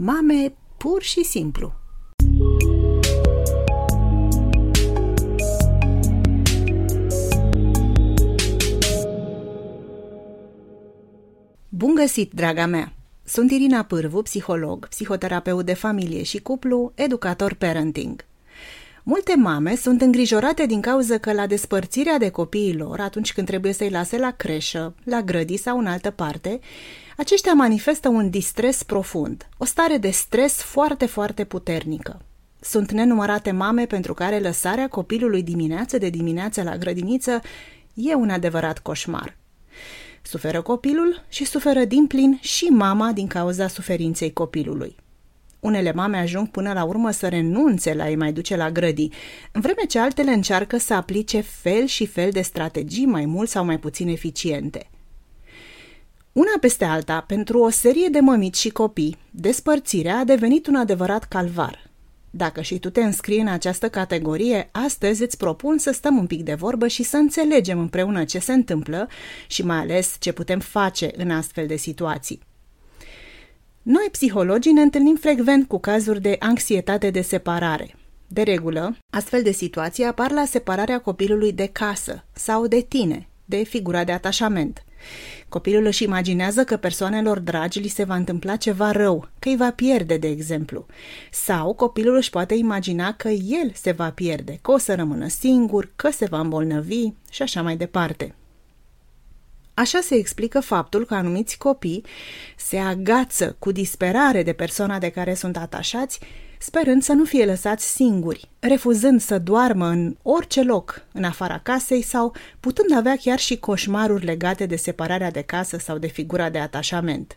Mame pur și simplu. Bun găsit, draga mea! Sunt Irina Pârvu, psiholog, psihoterapeut de familie și cuplu, educator parenting. Multe mame sunt îngrijorate din cauza că la despărțirea de copiii lor, atunci când trebuie să-i lase la creșă, la grădi sau în altă parte, aceștia manifestă un distres profund, o stare de stres foarte, foarte puternică. Sunt nenumărate mame pentru care lăsarea copilului dimineață de dimineață la grădiniță e un adevărat coșmar. Suferă copilul și suferă din plin și mama din cauza suferinței copilului. Unele mame ajung până la urmă să renunțe la ei mai duce la grădii, în vreme ce altele încearcă să aplice fel și fel de strategii mai mult sau mai puțin eficiente. Una peste alta, pentru o serie de mămici și copii, despărțirea a devenit un adevărat calvar. Dacă și tu te înscrii în această categorie, astăzi îți propun să stăm un pic de vorbă și să înțelegem împreună ce se întâmplă și mai ales ce putem face în astfel de situații. Noi, psihologii, ne întâlnim frecvent cu cazuri de anxietate de separare. De regulă, astfel de situații apar la separarea copilului de casă sau de tine, de figura de atașament. Copilul își imaginează că persoanelor dragi li se va întâmpla ceva rău, că îi va pierde, de exemplu. Sau copilul își poate imagina că el se va pierde, că o să rămână singur, că se va îmbolnăvi și așa mai departe. Așa se explică faptul că anumiți copii se agață cu disperare de persoana de care sunt atașați, sperând să nu fie lăsați singuri, refuzând să doarmă în orice loc, în afara casei sau putând avea chiar și coșmaruri legate de separarea de casă sau de figura de atașament.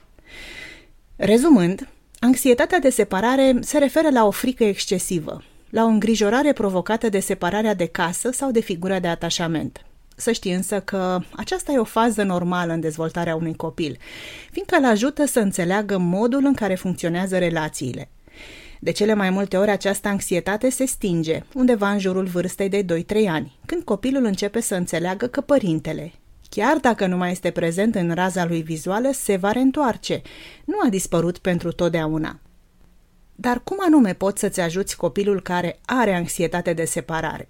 Rezumând, anxietatea de separare se referă la o frică excesivă, la o îngrijorare provocată de separarea de casă sau de figura de atașament. Să știi însă că aceasta e o fază normală în dezvoltarea unui copil, fiindcă îl ajută să înțeleagă modul în care funcționează relațiile. De cele mai multe ori această anxietate se stinge, undeva în jurul vârstei de 2-3 ani, când copilul începe să înțeleagă că părintele, chiar dacă nu mai este prezent în raza lui vizuală, se va reîntoarce. Nu a dispărut pentru totdeauna. Dar cum anume poți să-ți ajuți copilul care are anxietate de separare?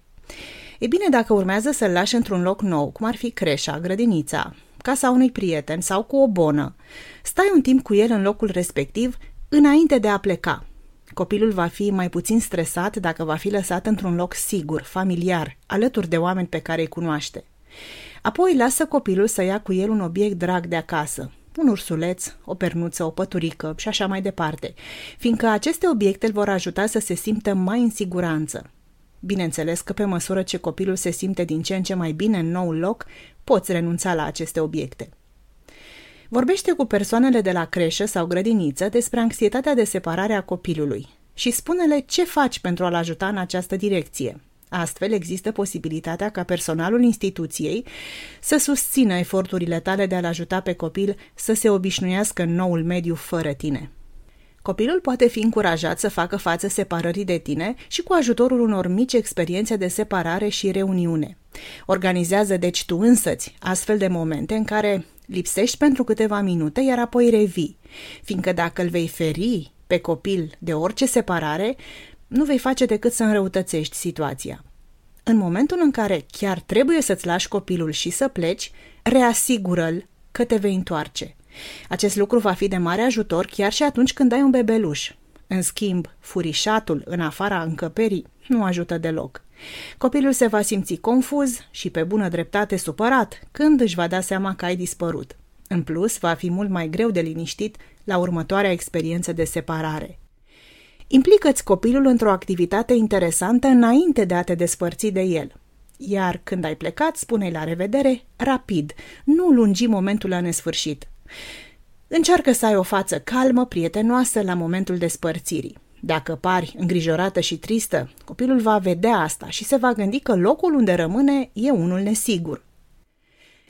E bine, dacă urmează să-l lași într-un loc nou, cum ar fi creșa, grădinița, casa unui prieten sau cu o bonă, stai un timp cu el în locul respectiv înainte de a pleca. Copilul va fi mai puțin stresat dacă va fi lăsat într-un loc sigur, familiar, alături de oameni pe care îi cunoaște. Apoi lasă copilul să ia cu el un obiect drag de acasă, un ursuleț, o pernuță, o păturică și așa mai departe, fiindcă aceste obiecte îl vor ajuta să se simtă mai în siguranță. Bineînțeles că pe măsură ce copilul se simte din ce în ce mai bine în noul loc, poți renunța la aceste obiecte. Vorbește cu persoanele de la creșă sau grădiniță despre anxietatea de separare a copilului și spune-le ce faci pentru a-l ajuta în această direcție. Astfel există posibilitatea ca personalul instituției să susțină eforturile tale de a-l ajuta pe copil să se obișnuiască în noul mediu fără tine. Copilul poate fi încurajat să facă față separării de tine și cu ajutorul unor mici experiențe de separare și reuniune. Organizează deci tu însăți astfel de momente în care lipsești pentru câteva minute, iar apoi revii, fiindcă dacă îl vei feri pe copil de orice separare, nu vei face decât să înrăutățești situația. În momentul în care chiar trebuie să-ți lași copilul și să pleci, reasigură-l că te vei întoarce – acest lucru va fi de mare ajutor chiar și atunci când ai un bebeluș. În schimb, furișatul în afara încăperii nu ajută deloc. Copilul se va simți confuz și pe bună dreptate supărat când își va da seama că ai dispărut. În plus, va fi mult mai greu de liniștit la următoarea experiență de separare. Implică-ți copilul într-o activitate interesantă înainte de a te despărți de el. Iar când ai plecat, spune-i la revedere rapid, nu lungi momentul la nesfârșit. Încearcă să ai o față calmă, prietenoasă la momentul despărțirii. Dacă pari îngrijorată și tristă, copilul va vedea asta și se va gândi că locul unde rămâne e unul nesigur.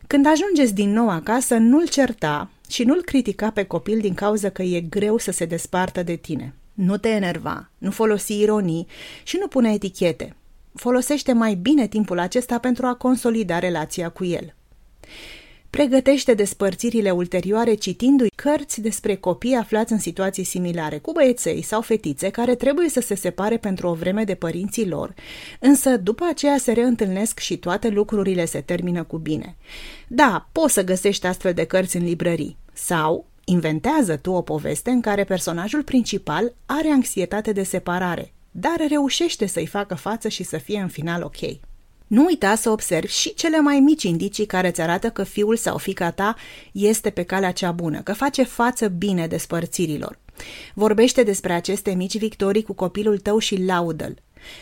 Când ajungeți din nou acasă, nu-l certa și nu-l critica pe copil din cauza că e greu să se despartă de tine. Nu te enerva, nu folosi ironii și nu pune etichete. Folosește mai bine timpul acesta pentru a consolida relația cu el. Pregătește despărțirile ulterioare citindu-i cărți despre copii aflați în situații similare, cu băieței sau fetițe care trebuie să se separe pentru o vreme de părinții lor, însă după aceea se reîntâlnesc și toate lucrurile se termină cu bine. Da, poți să găsești astfel de cărți în librării. Sau inventează tu o poveste în care personajul principal are anxietate de separare, dar reușește să-i facă față și să fie în final ok. Nu uita să observi și cele mai mici indicii care îți arată că fiul sau fica ta este pe calea cea bună, că face față bine despărțirilor. Vorbește despre aceste mici victorii cu copilul tău și laudă-l.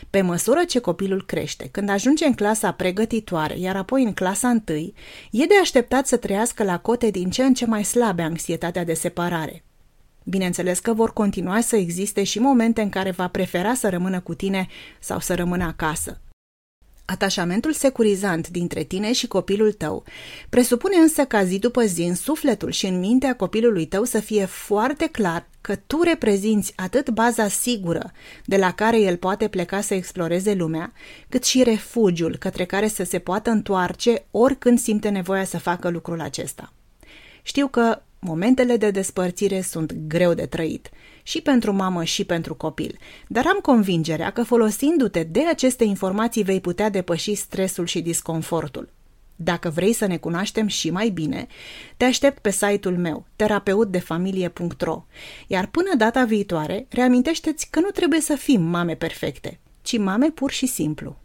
Pe măsură ce copilul crește, când ajunge în clasa pregătitoare, iar apoi în clasa întâi, e de așteptat să trăiască la cote din ce în ce mai slabe anxietatea de separare. Bineînțeles că vor continua să existe și momente în care va prefera să rămână cu tine sau să rămână acasă. Atașamentul securizant dintre tine și copilul tău presupune însă ca zi după zi în sufletul și în mintea copilului tău să fie foarte clar că tu reprezinți atât baza sigură de la care el poate pleca să exploreze lumea, cât și refugiul către care să se poată întoarce oricând simte nevoia să facă lucrul acesta. Știu că momentele de despărțire sunt greu de trăit și pentru mamă și pentru copil, dar am convingerea că folosindu-te de aceste informații vei putea depăși stresul și disconfortul. Dacă vrei să ne cunoaștem și mai bine, te aștept pe site-ul meu, terapeutdefamilie.ro, iar până data viitoare, reamintește-ți că nu trebuie să fim mame perfecte, ci mame pur și simplu.